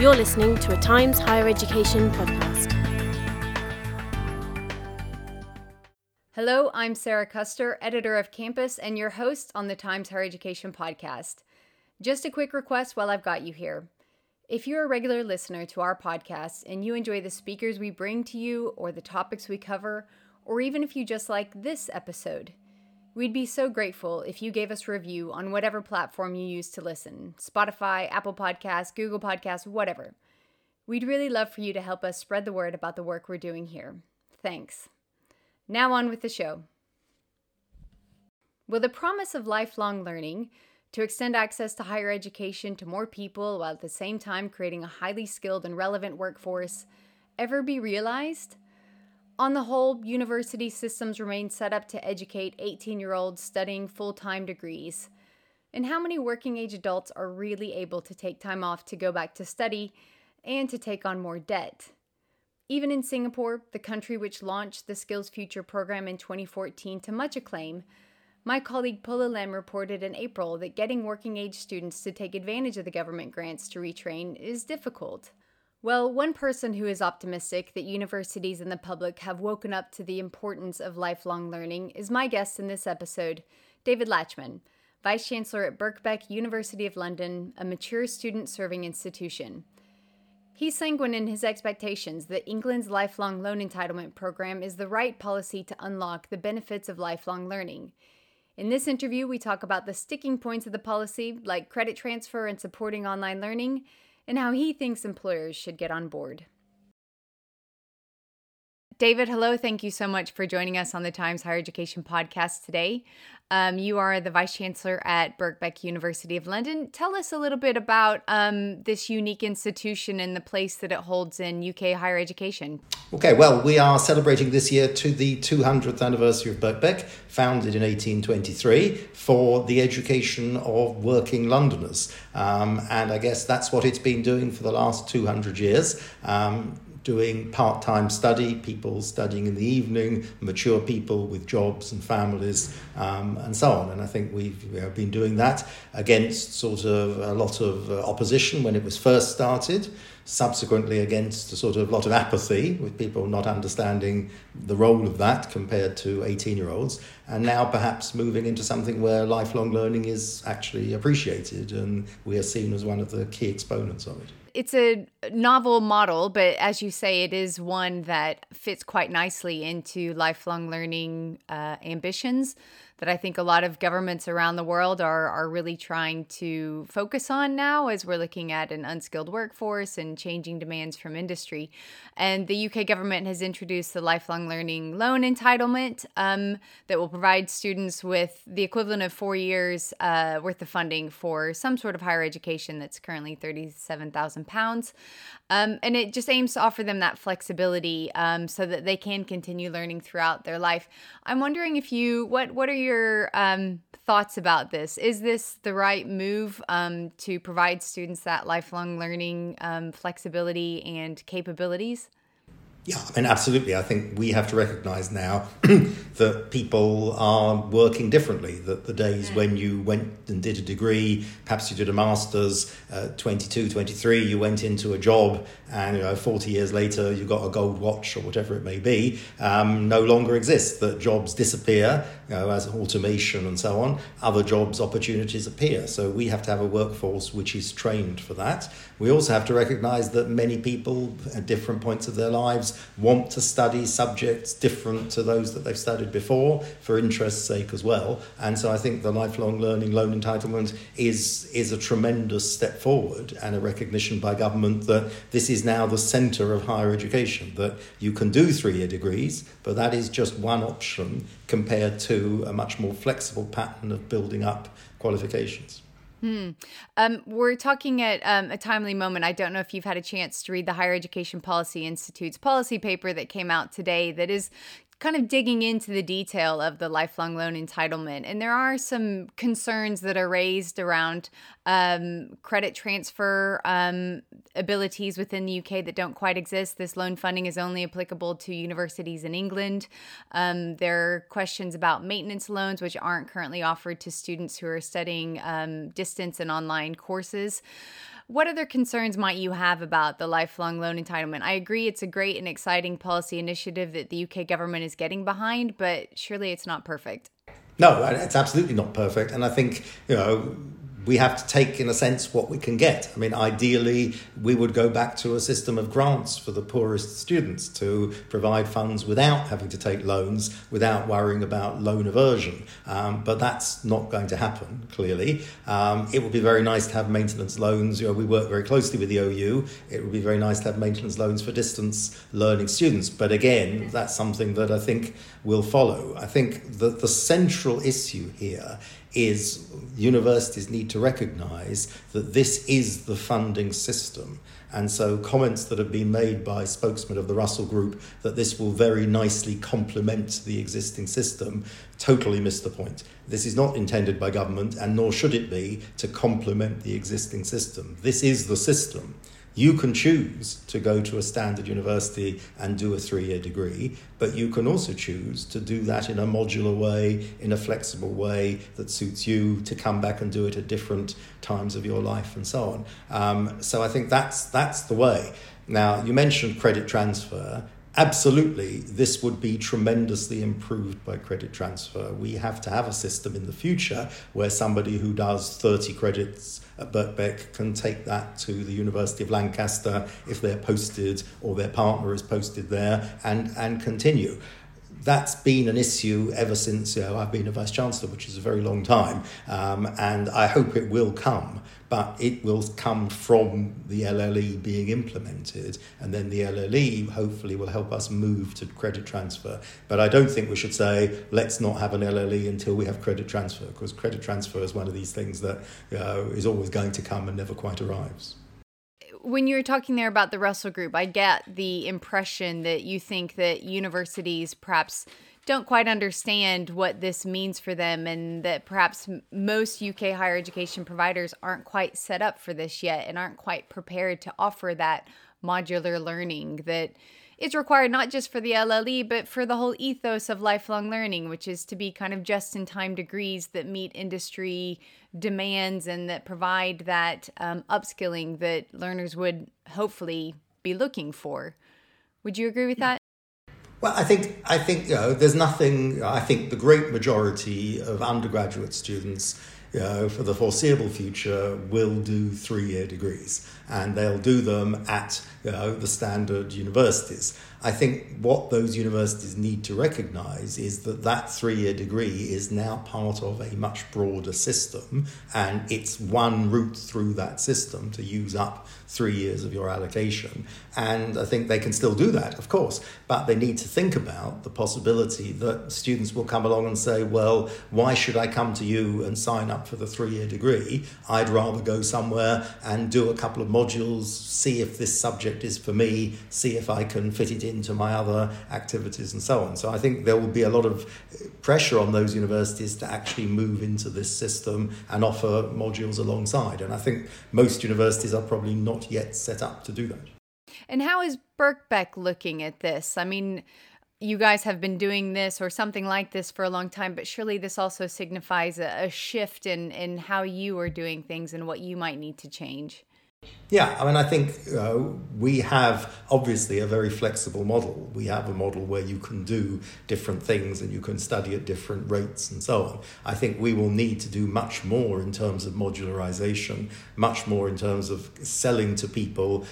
You're listening to a Times Higher Education podcast. Hello, I'm Sara Custer, editor of Campus, and your host on the Times Higher Education podcast. Just a quick request while I've got you here. If you're a regular listener to our podcast and you enjoy the speakers we bring to you or the topics we cover, or even if you just like this episode, We'd be so grateful if you gave us a review on whatever platform you use to listen Spotify, Apple Podcasts, Google Podcasts, whatever. We'd really love for you to help us spread the word about the work we're doing here. Thanks. Now on with the show. Will the promise of lifelong learning to extend access to higher education to more people while at the same time creating a highly skilled and relevant workforce ever be realized? On the whole, university systems remain set up to educate 18 year olds studying full time degrees. And how many working age adults are really able to take time off to go back to study and to take on more debt? Even in Singapore, the country which launched the Skills Future program in 2014 to much acclaim, my colleague Pola Lem reported in April that getting working age students to take advantage of the government grants to retrain is difficult. Well, one person who is optimistic that universities and the public have woken up to the importance of lifelong learning is my guest in this episode, David Latchman, Vice Chancellor at Birkbeck, University of London, a mature student serving institution. He's sanguine in his expectations that England's lifelong loan entitlement program is the right policy to unlock the benefits of lifelong learning. In this interview, we talk about the sticking points of the policy, like credit transfer and supporting online learning and how he thinks employers should get on board. David, hello. Thank you so much for joining us on the Times Higher Education podcast today. Um, you are the Vice Chancellor at Birkbeck University of London. Tell us a little bit about um, this unique institution and the place that it holds in UK higher education. Okay, well, we are celebrating this year to the 200th anniversary of Birkbeck, founded in 1823 for the education of working Londoners. Um, and I guess that's what it's been doing for the last 200 years. Doing part time study, people studying in the evening, mature people with jobs and families, um, and so on. And I think we've we have been doing that against sort of a lot of uh, opposition when it was first started, subsequently against a sort of lot of apathy with people not understanding the role of that compared to 18 year olds, and now perhaps moving into something where lifelong learning is actually appreciated and we are seen as one of the key exponents of it it's a novel model, but as you say, it is one that fits quite nicely into lifelong learning uh, ambitions that I think a lot of governments around the world are are really trying to focus on now as we're looking at an unskilled workforce and changing demands from industry. And the UK government has introduced the lifelong learning loan entitlement um, that will provide students with the equivalent of four years uh, worth of funding for some sort of higher education that's currently thirty-seven thousand pounds. Um, and it just aims to offer them that flexibility um, so that they can continue learning throughout their life. I'm wondering if you what what are your um, thoughts about this? Is this the right move um, to provide students that lifelong learning um, flexibility and capabilities? Yeah, I mean, absolutely. I think we have to recognize now that people are working differently. That the days when you went and did a degree, perhaps you did a master's, uh, 22, 23, you went into a job, and you know, 40 years later you got a gold watch or whatever it may be, um, no longer exists. That jobs disappear you know, as automation and so on. Other jobs opportunities appear. So we have to have a workforce which is trained for that. We also have to recognize that many people at different points of their lives want to study subjects different to those that they've studied before for interest's sake as well. And so I think the lifelong learning loan entitlement is, is a tremendous step forward and a recognition by government that this is now the centre of higher education, that you can do three year degrees, but that is just one option compared to a much more flexible pattern of building up qualifications. Hmm. Um, we're talking at um, a timely moment. I don't know if you've had a chance to read the Higher Education Policy Institute's policy paper that came out today that is kind of digging into the detail of the lifelong loan entitlement. And there are some concerns that are raised around um, credit transfer um, abilities within the UK that don't quite exist. This loan funding is only applicable to universities in England. Um, there are questions about maintenance loans, which aren't currently offered to students who are studying um, distance and online courses. What other concerns might you have about the lifelong loan entitlement? I agree it's a great and exciting policy initiative that the UK government is getting behind, but surely it's not perfect. No, it's absolutely not perfect. And I think, you know, we have to take, in a sense, what we can get. I mean, ideally, we would go back to a system of grants for the poorest students to provide funds without having to take loans, without worrying about loan aversion. Um, but that's not going to happen, clearly. Um, it would be very nice to have maintenance loans. You know, we work very closely with the OU. It would be very nice to have maintenance loans for distance learning students. But again, that's something that I think will follow. I think that the central issue here is universities need to recognize that this is the funding system. And so, comments that have been made by spokesmen of the Russell Group that this will very nicely complement the existing system totally miss the point. This is not intended by government, and nor should it be, to complement the existing system. This is the system. You can choose to go to a standard university and do a three year degree, but you can also choose to do that in a modular way, in a flexible way that suits you to come back and do it at different times of your life and so on. Um, so I think that's, that's the way. Now, you mentioned credit transfer. Absolutely, this would be tremendously improved by credit transfer. We have to have a system in the future where somebody who does 30 credits at Birkbeck can take that to the University of Lancaster if they're posted or their partner is posted there and, and continue that's been an issue ever since you know, I've been a vice chancellor, which is a very long time, um, and I hope it will come. But it will come from the LLE being implemented, and then the LLE hopefully will help us move to credit transfer. But I don't think we should say let's not have an LLE until we have credit transfer, because credit transfer is one of these things that you know, is always going to come and never quite arrives when you were talking there about the Russell Group, I get the impression that you think that universities perhaps don't quite understand what this means for them and that perhaps most UK higher education providers aren't quite set up for this yet and aren't quite prepared to offer that modular learning that is required not just for the LLE, but for the whole ethos of lifelong learning, which is to be kind of just in time degrees that meet industry demands and that provide that um, upskilling that learners would hopefully be looking for. Would you agree with that? Well, I think I think you know, there's nothing. I think the great majority of undergraduate students you know, for the foreseeable future will do three-year degrees and they'll do them at you know, the standard universities. I think what those universities need to recognize is that that three year degree is now part of a much broader system, and it's one route through that system to use up three years of your allocation. And I think they can still do that, of course, but they need to think about the possibility that students will come along and say, well, why should I come to you and sign up for the three year degree? I'd rather go somewhere and do a couple of modules, see if this subject is for me, see if I can fit it into my other activities and so on. So I think there will be a lot of pressure on those universities to actually move into this system and offer modules alongside. And I think most universities are probably not yet set up to do that. And how is Birkbeck looking at this? I mean, you guys have been doing this or something like this for a long time, but surely this also signifies a, a shift in, in how you are doing things and what you might need to change. Yeah, I mean, I think uh, we have obviously a very flexible model. We have a model where you can do different things and you can study at different rates and so on. I think we will need to do much more in terms of modularization, much more in terms of selling to people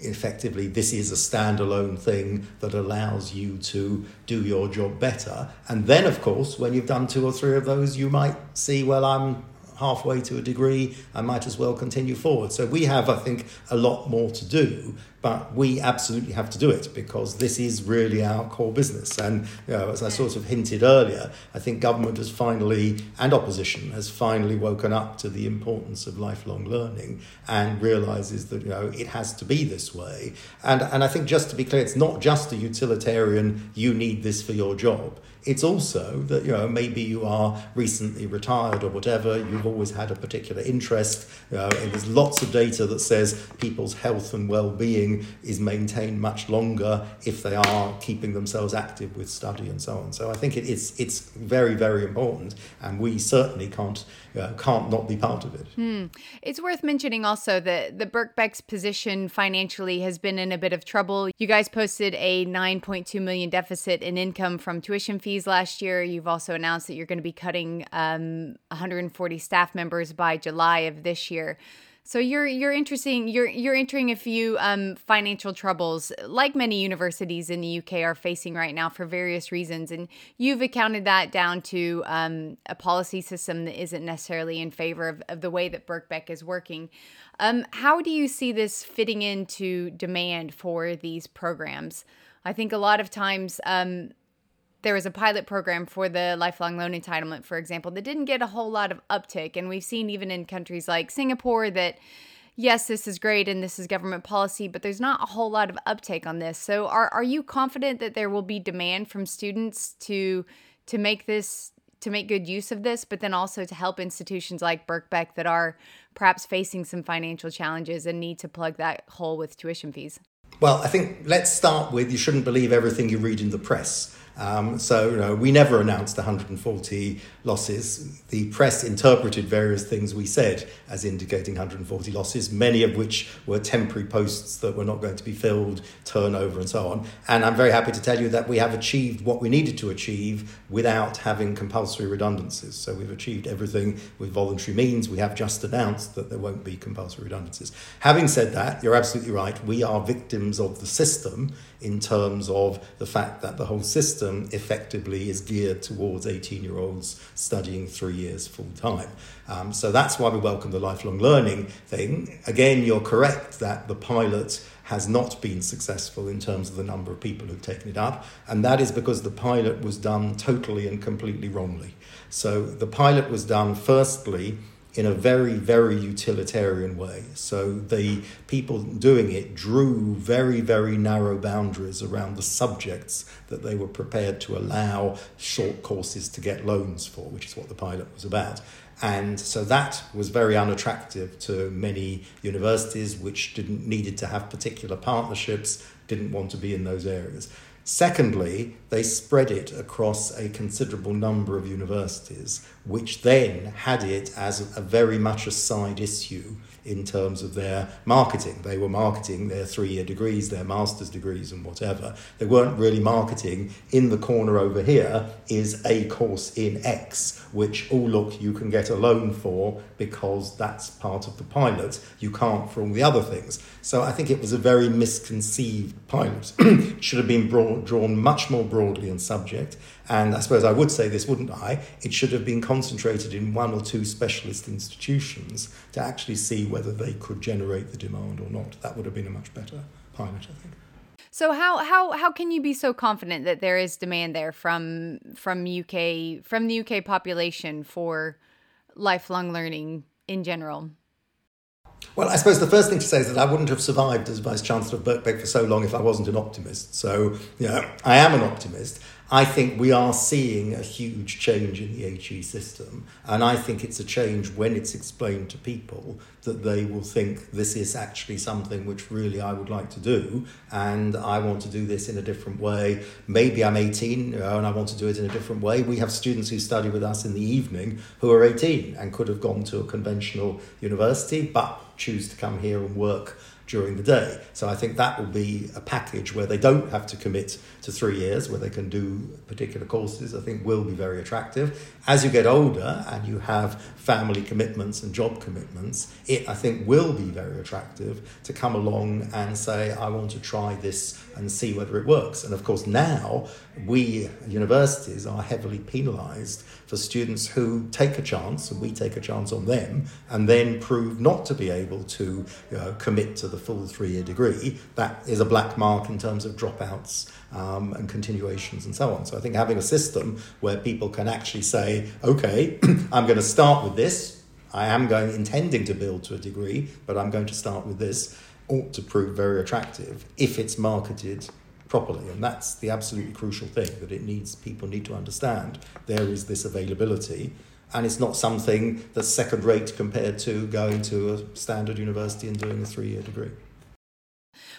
effectively this is a standalone thing that allows you to do your job better and then of course when you've done two or three of those you might see well i'm halfway to a degree, I might as well continue forward. So we have, I think, a lot more to do, but we absolutely have to do it because this is really our core business. And you know, as I sort of hinted earlier, I think government has finally, and opposition has finally woken up to the importance of lifelong learning and realizes that you know it has to be this way. And and I think just to be clear, it's not just a utilitarian. You need this for your job. It's also that you know maybe you are recently retired or whatever. You've always had a particular interest. Uh, there's lots of data that says people's health and well-being is maintained much longer if they are keeping themselves active with study and so on. So I think it, it's it's very very important, and we certainly can't uh, can't not be part of it. Hmm. It's worth mentioning also that the Birkbeck's position financially has been in a bit of trouble. You guys posted a 9.2 million deficit in income from tuition fees last year. You've also announced that you're going to be cutting um, 140 staff members by July of this year. So you're you're interesting you're you're entering a few um, financial troubles, like many universities in the UK are facing right now for various reasons, and you've accounted that down to um, a policy system that isn't necessarily in favor of, of the way that Birkbeck is working. Um, how do you see this fitting into demand for these programs? I think a lot of times um, there was a pilot program for the lifelong loan entitlement, for example, that didn't get a whole lot of uptick. And we've seen even in countries like Singapore that, yes, this is great and this is government policy, but there's not a whole lot of uptake on this. So are, are you confident that there will be demand from students to to make this to make good use of this, but then also to help institutions like Birkbeck that are perhaps facing some financial challenges and need to plug that hole with tuition fees? Well, I think let's start with you shouldn't believe everything you read in the press. Um, so you know, we never announced 140 losses. The press interpreted various things we said as indicating 140 losses, many of which were temporary posts that were not going to be filled, turnover, and so on. And I'm very happy to tell you that we have achieved what we needed to achieve without having compulsory redundancies. So we've achieved everything with voluntary means. We have just announced that there won't be compulsory redundancies. Having said that, you're absolutely right. We are victims of the system in terms of the fact that the whole system effectively is geared towards 18 year olds studying three years full time. Um, so that's why we welcome the lifelong learning thing. Again, you're correct that the pilot has not been successful in terms of the number of people who've taken it up, and that is because the pilot was done totally and completely wrongly. So the pilot was done firstly in a very, very utilitarian way. So the people doing it drew very, very narrow boundaries around the subjects that they were prepared to allow short courses to get loans for, which is what the pilot was about. And so that was very unattractive to many universities which didn't needed to have particular partnerships, didn't want to be in those areas. Secondly, they spread it across a considerable number of universities, which then had it as a very much a side issue in terms of their marketing. They were marketing their three year degrees, their master's degrees, and whatever. They weren't really marketing in the corner over here is a course in X, which, oh, look, you can get a loan for because that's part of the pilot. You can't for all the other things. So I think it was a very misconceived pilot. should have been broad, drawn much more broadly in subject. And I suppose I would say this, wouldn't I? It should have been concentrated in one or two specialist institutions to actually see whether they could generate the demand or not. That would have been a much better pilot, I think. So how how how can you be so confident that there is demand there from from UK from the UK population for lifelong learning in general? Well, I suppose the first thing to say is that I wouldn't have survived as Vice Chancellor of Birkbeck for so long if I wasn't an optimist. So, yeah, I am an optimist. I think we are seeing a huge change in the HE system, and I think it's a change when it's explained to people that they will think this is actually something which really I would like to do, and I want to do this in a different way. Maybe I'm 18 you know, and I want to do it in a different way. We have students who study with us in the evening who are 18 and could have gone to a conventional university, but choose to come here and work during the day. So I think that will be a package where they don't have to commit to three years, where they can do particular courses, I think will be very attractive. As you get older and you have family commitments and job commitments, it I think will be very attractive to come along and say, I want to try this and see whether it works. And of course, now we universities are heavily penalised for students who take a chance, and we take a chance on them, and then prove not to be able to know, commit to the full three year degree. That is a black mark in terms of dropouts um, and continuations and so on. So I think having a system where people can actually say, okay, I'm going to start with this. I am going intending to build to a degree, but I'm going to start with this ought to prove very attractive if it's marketed properly and that's the absolutely crucial thing that it needs people need to understand there is this availability and it's not something that's second rate compared to going to a standard university and doing a three year degree.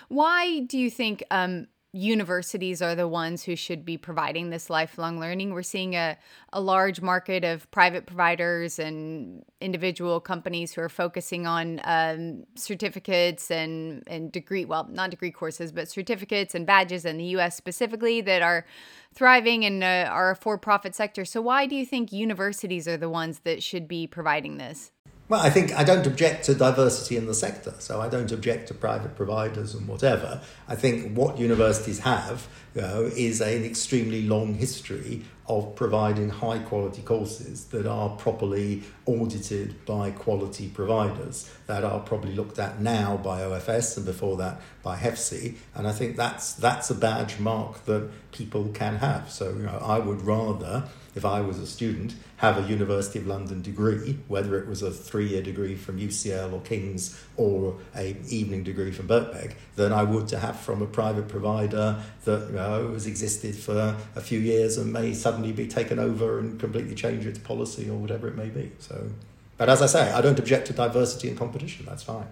Why do you think um, universities are the ones who should be providing this lifelong learning? We're seeing a, a large market of private providers and individual companies who are focusing on um, certificates and, and degree, well, not degree courses, but certificates and badges in the US specifically that are thriving and uh, are a for profit sector. So, why do you think universities are the ones that should be providing this? Well, I think I don't object to diversity in the sector, so I don't object to private providers and whatever. I think what universities have you know, is an extremely long history of providing high quality courses that are properly audited by quality providers, that are probably looked at now by OFS and before that by HEFCE. And I think that's, that's a badge mark that people can have. So you know, I would rather if I was a student, have a University of London degree, whether it was a three-year degree from UCL or King's or a evening degree from Birkbeck, than I would to have from a private provider that you know, has existed for a few years and may suddenly be taken over and completely change its policy or whatever it may be. So, but as I say, I don't object to diversity and competition. That's fine.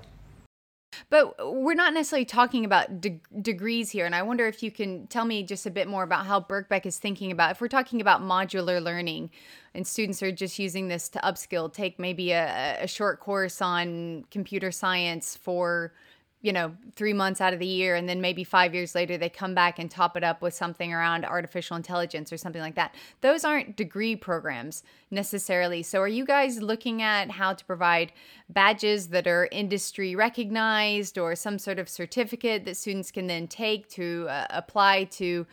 But we're not necessarily talking about de- degrees here. And I wonder if you can tell me just a bit more about how Birkbeck is thinking about if we're talking about modular learning and students are just using this to upskill, take maybe a, a short course on computer science for you know, three months out of the year, and then maybe five years later they come back and top it up with something around artificial intelligence or something like that. Those aren't degree programs necessarily. So, are you guys looking at how to provide badges that are industry recognized or some sort of certificate that students can then take to uh, apply to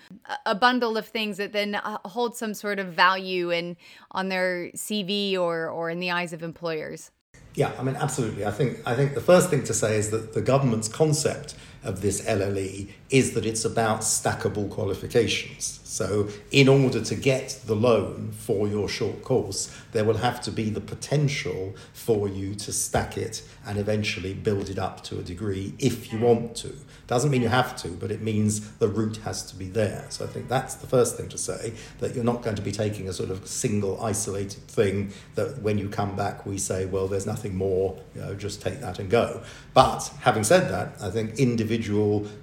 a bundle of things that then uh, hold some sort of value in on their CV or or in the eyes of employers? Yeah, I mean, absolutely. I think I think the first thing to say is that the government's concept of this LLE is that it's about stackable qualifications. So, in order to get the loan for your short course, there will have to be the potential for you to stack it and eventually build it up to a degree if you want to. Doesn't mean you have to, but it means the route has to be there. So, I think that's the first thing to say that you're not going to be taking a sort of single isolated thing that when you come back we say, well, there's nothing more, you know, just take that and go. But having said that, I think individual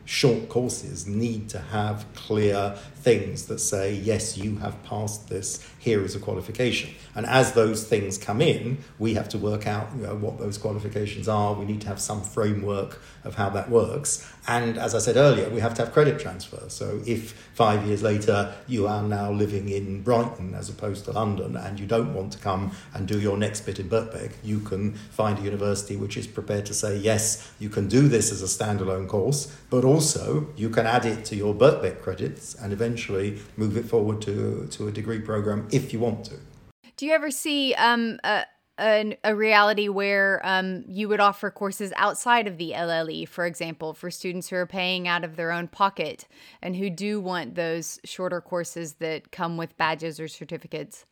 short courses need to have clear things that say, yes, you have passed this, here is a qualification. And as those things come in, we have to work out you know, what those qualifications are. We need to have some framework of how that works. And as I said earlier, we have to have credit transfer. So if five years later you are now living in Brighton as opposed to London and you don't want to come and do your next bit in Birkbeck, you can find a university which is prepared to say, yes, you can do this as a standalone course, but also you can add it to your Birkbeck credits and eventually move it forward to, to a degree program if you want to. Do you ever see um, a, a, a reality where um, you would offer courses outside of the LLE, for example, for students who are paying out of their own pocket and who do want those shorter courses that come with badges or certificates?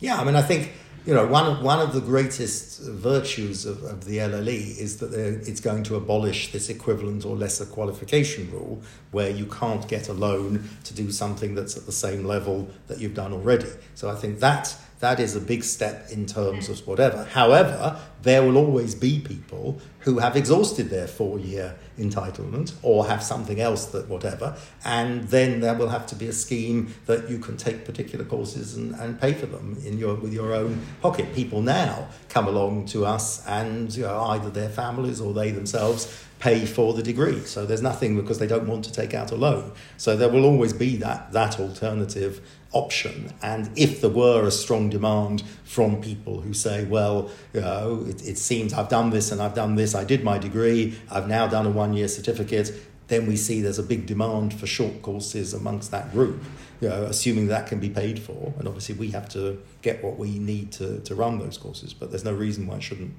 Yeah, I mean, I think you know, one of, one of the greatest virtues of, of the LLE is that it's going to abolish this equivalent or lesser qualification rule where you can't get a loan to do something that's at the same level that you've done already. So I think that that is a big step in terms of whatever. However, there will always be people who have exhausted their four year entitlement or have something else that whatever, and then there will have to be a scheme that you can take particular courses and, and pay for them in your with your own pocket. People now come along to us and you know, either their families or they themselves pay for the degree. So there's nothing because they don't want to take out a loan. So there will always be that that alternative option. And if there were a strong demand from people who say, well, you know, it, it seems I've done this and I've done this, I did my degree, I've now done a one year certificate, then we see there's a big demand for short courses amongst that group, you know, assuming that can be paid for. And obviously, we have to get what we need to, to run those courses, but there's no reason why it shouldn't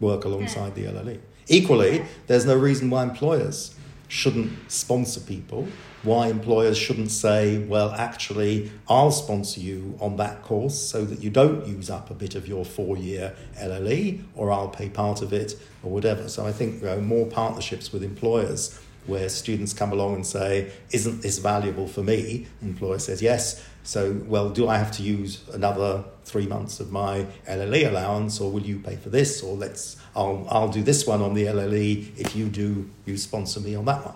work alongside the LLE. Equally, there's no reason why employers shouldn't sponsor people, why employers shouldn't say, well, actually, I'll sponsor you on that course so that you don't use up a bit of your four year LLE, or I'll pay part of it, or whatever. So I think you know, more partnerships with employers where students come along and say, Isn't this valuable for me? Employer says, Yes. So, well, do I have to use another three months of my LLE allowance, or will you pay for this? Or let's, I'll, I'll do this one on the LLE if you do, you sponsor me on that one.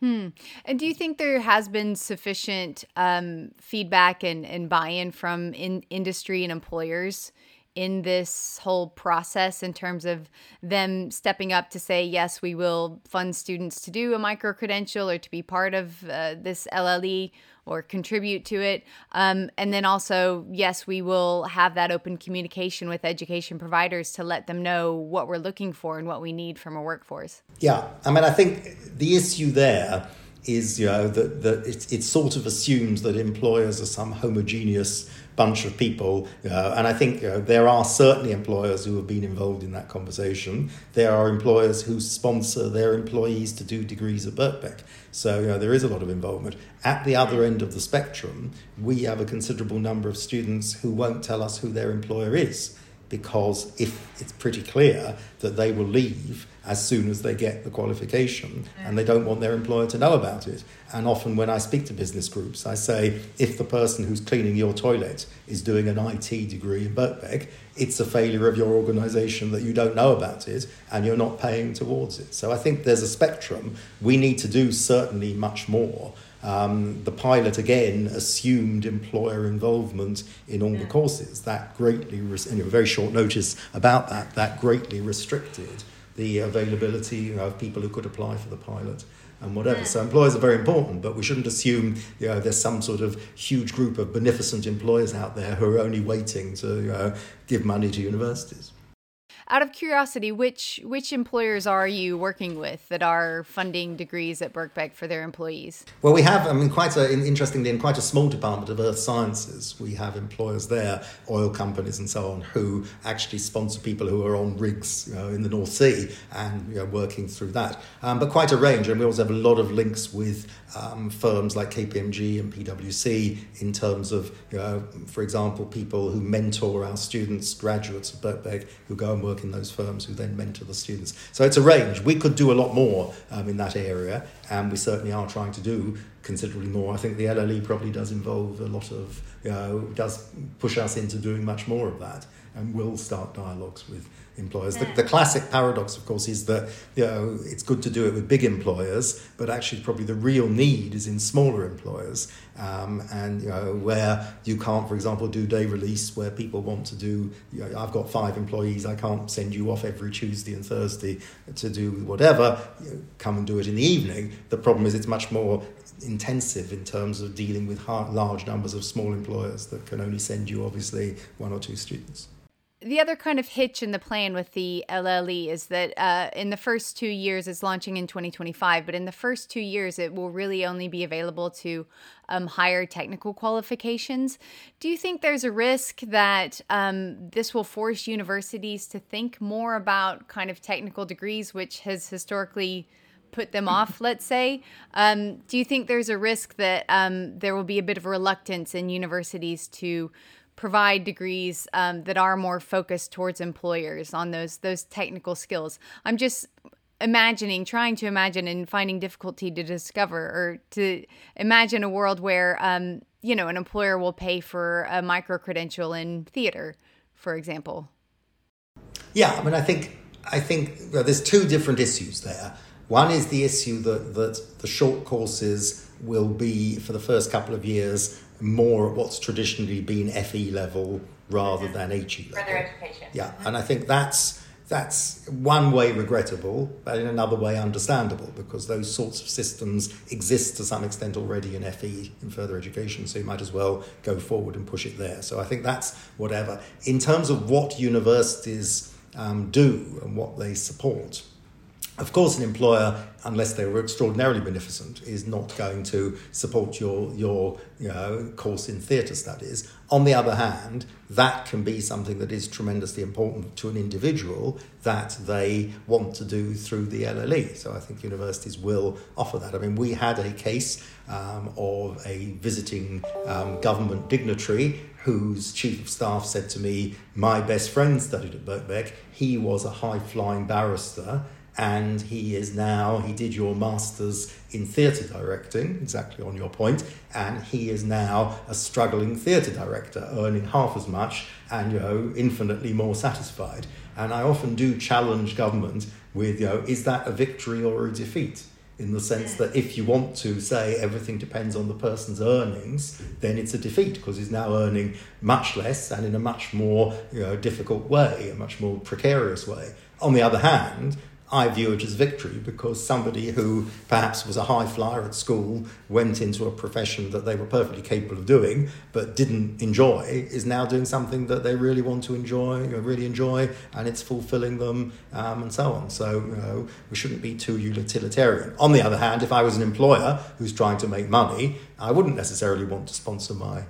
Hmm. And do you think there has been sufficient um, feedback and, and buy in from in industry and employers in this whole process in terms of them stepping up to say, yes, we will fund students to do a micro credential or to be part of uh, this LLE or contribute to it. Um, and then also, yes, we will have that open communication with education providers to let them know what we're looking for and what we need from a workforce. Yeah, I mean, I think the issue there is, you know, that, that it, it sort of assumes that employers are some homogeneous bunch of people. Uh, and I think you know, there are certainly employers who have been involved in that conversation. There are employers who sponsor their employees to do degrees at Birkbeck. So you know, there is a lot of involvement. At the other end of the spectrum, we have a considerable number of students who won't tell us who their employer is because if it's pretty clear that they will leave as soon as they get the qualification and they don't want their employer to know about it. And often when I speak to business groups, I say if the person who's cleaning your toilet is doing an IT degree in Birkbeck, it's a failure of your organization that you don't know about it and you're not paying towards it. So I think there's a spectrum. We need to do certainly much more. Um, the pilot again assumed employer involvement in all the courses. That greatly, in a very short notice about that, that greatly restricted the availability of people who could apply for the pilot and whatever. So employers are very important, but we shouldn't assume you know there's some sort of huge group of beneficent employers out there who are only waiting to you know, give money to universities. Out of curiosity, which which employers are you working with that are funding degrees at Birkbeck for their employees? Well, we have, I mean, quite a, interestingly, in quite a small department of earth sciences, we have employers there, oil companies and so on, who actually sponsor people who are on rigs you know, in the North Sea and you know, working through that. Um, but quite a range, and we also have a lot of links with um, firms like KPMG and PwC in terms of, you know, for example, people who mentor our students, graduates of Birkbeck, who go and work in those firms who then mentor the students. So it's a range. We could do a lot more um, in that area, and we certainly are trying to do considerably more. I think the LLE probably does involve a lot of, you know, does push us into doing much more of that, and will start dialogues with employers. The, the, classic paradox, of course, is that you know it's good to do it with big employers, but actually, probably the real need is in smaller employers, um, and you know where you can't, for example, do day release, where people want to do. You know, I've got five employees, I can't send you off every Tuesday and Thursday to do whatever. You know, come and do it in the evening. The problem is it's much more intensive in terms of dealing with large numbers of small employers that can only send you obviously one or two students the other kind of hitch in the plan with the LLE is that uh, in the first two years, it's launching in 2025, but in the first two years, it will really only be available to um, higher technical qualifications. Do you think there's a risk that um, this will force universities to think more about kind of technical degrees, which has historically put them off, let's say. Um, do you think there's a risk that um, there will be a bit of reluctance in universities to provide degrees um, that are more focused towards employers on those those technical skills. I'm just imagining, trying to imagine, and finding difficulty to discover or to imagine a world where um, you know an employer will pay for a micro credential in theater, for example. Yeah, I mean, I think I think well, there's two different issues there. One is the issue that that the short courses will be for the first couple of years more at what's traditionally been FE level rather than HE level. Further education. Yeah, mm-hmm. and I think that's that's one way regrettable, but in another way understandable because those sorts of systems exist to some extent already in FE in further education, so you might as well go forward and push it there. So I think that's whatever. In terms of what universities um, do and what they support, of course, an employer, unless they were extraordinarily beneficent, is not going to support your, your you know, course in theatre studies. On the other hand, that can be something that is tremendously important to an individual that they want to do through the LLE. So I think universities will offer that. I mean, we had a case um, of a visiting um, government dignitary whose chief of staff said to me, My best friend studied at Birkbeck. He was a high flying barrister and he is now, he did your master's in theatre directing, exactly on your point, and he is now a struggling theatre director, earning half as much and, you know, infinitely more satisfied. And I often do challenge government with, you know, is that a victory or a defeat? in the sense that if you want to say everything depends on the person's earnings, then it's a defeat because he's now earning much less and in a much more you know, difficult way, a much more precarious way. On the other hand, I view it as victory because somebody who perhaps was a high flyer at school went into a profession that they were perfectly capable of doing but didn't enjoy is now doing something that they really want to enjoy, really enjoy, and it's fulfilling them um, and so on. So you know, we shouldn't be too utilitarian. On the other hand, if I was an employer who's trying to make money, I wouldn't necessarily want to sponsor my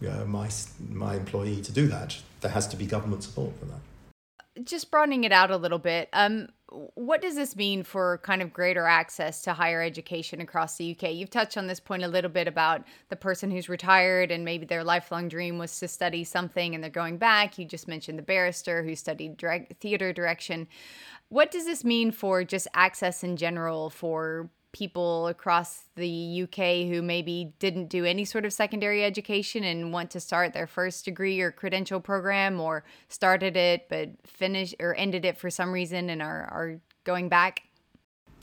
you know, my my employee to do that. There has to be government support for that just broadening it out a little bit, um, what does this mean for kind of greater access to higher education across the UK? You've touched on this point a little bit about the person who's retired and maybe their lifelong dream was to study something and they're going back. You just mentioned the barrister who studied direct, theater direction. What does this mean for just access in general for people across the UK who maybe didn't do any sort of secondary education and want to start their first degree or credential program or started it but finished or ended it for some reason and are, are going back?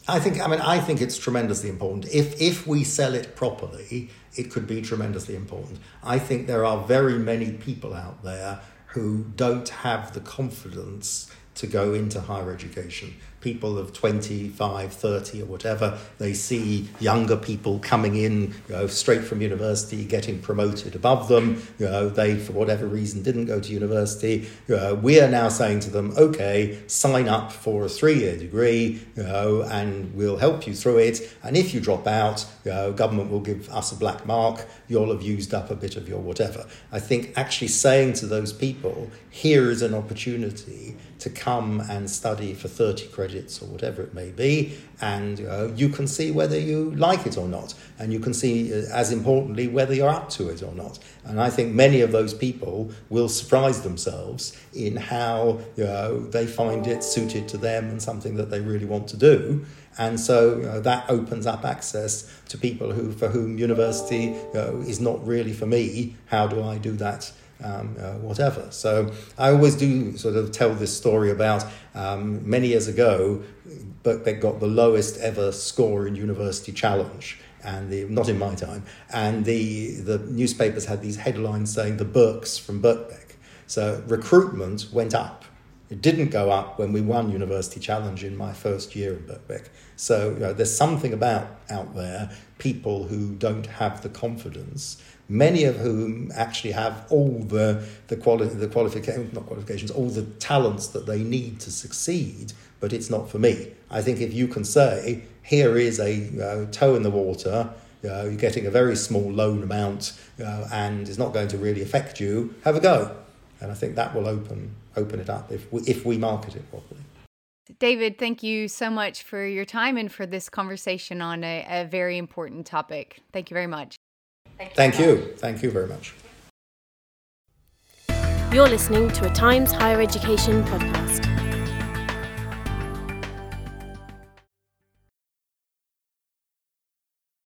I think I mean I think it's tremendously important. If if we sell it properly, it could be tremendously important. I think there are very many people out there who don't have the confidence to go into higher education people of 25, 30 or whatever, they see younger people coming in you know, straight from university, getting promoted above them. You know, they, for whatever reason, didn't go to university. You know, we are now saying to them, okay, sign up for a three year degree you know, and we'll help you through it. And if you drop out, you know, government will give us a black mark. You'll have used up a bit of your whatever. I think actually saying to those people, here is an opportunity to come and study for 30 credits or whatever it may be, and uh, you can see whether you like it or not, and you can see, uh, as importantly, whether you're up to it or not. And I think many of those people will surprise themselves in how you know, they find it suited to them and something that they really want to do. And so that opens up access to people who, for whom university is not really for me. How do I do that? Um, uh, whatever. So I always do sort of tell this story about um, many years ago, Birkbeck got the lowest ever score in University Challenge. And the, not in my time, and the, the newspapers had these headlines saying the Burks from Birkbeck. So recruitment went up. It didn't go up when we won University Challenge in my first year in Birkbeck. So you know, there's something about out there people who don't have the confidence many of whom actually have all the, the, quali- the qualifications, not qualifications, all the talents that they need to succeed, but it's not for me. I think if you can say, here is a uh, toe in the water, you know, you're getting a very small loan amount you know, and it's not going to really affect you, have a go. And I think that will open, open it up if we, if we market it properly. David, thank you so much for your time and for this conversation on a, a very important topic. Thank you very much. Thank you. Thank you very much. You're listening to a Times Higher Education podcast.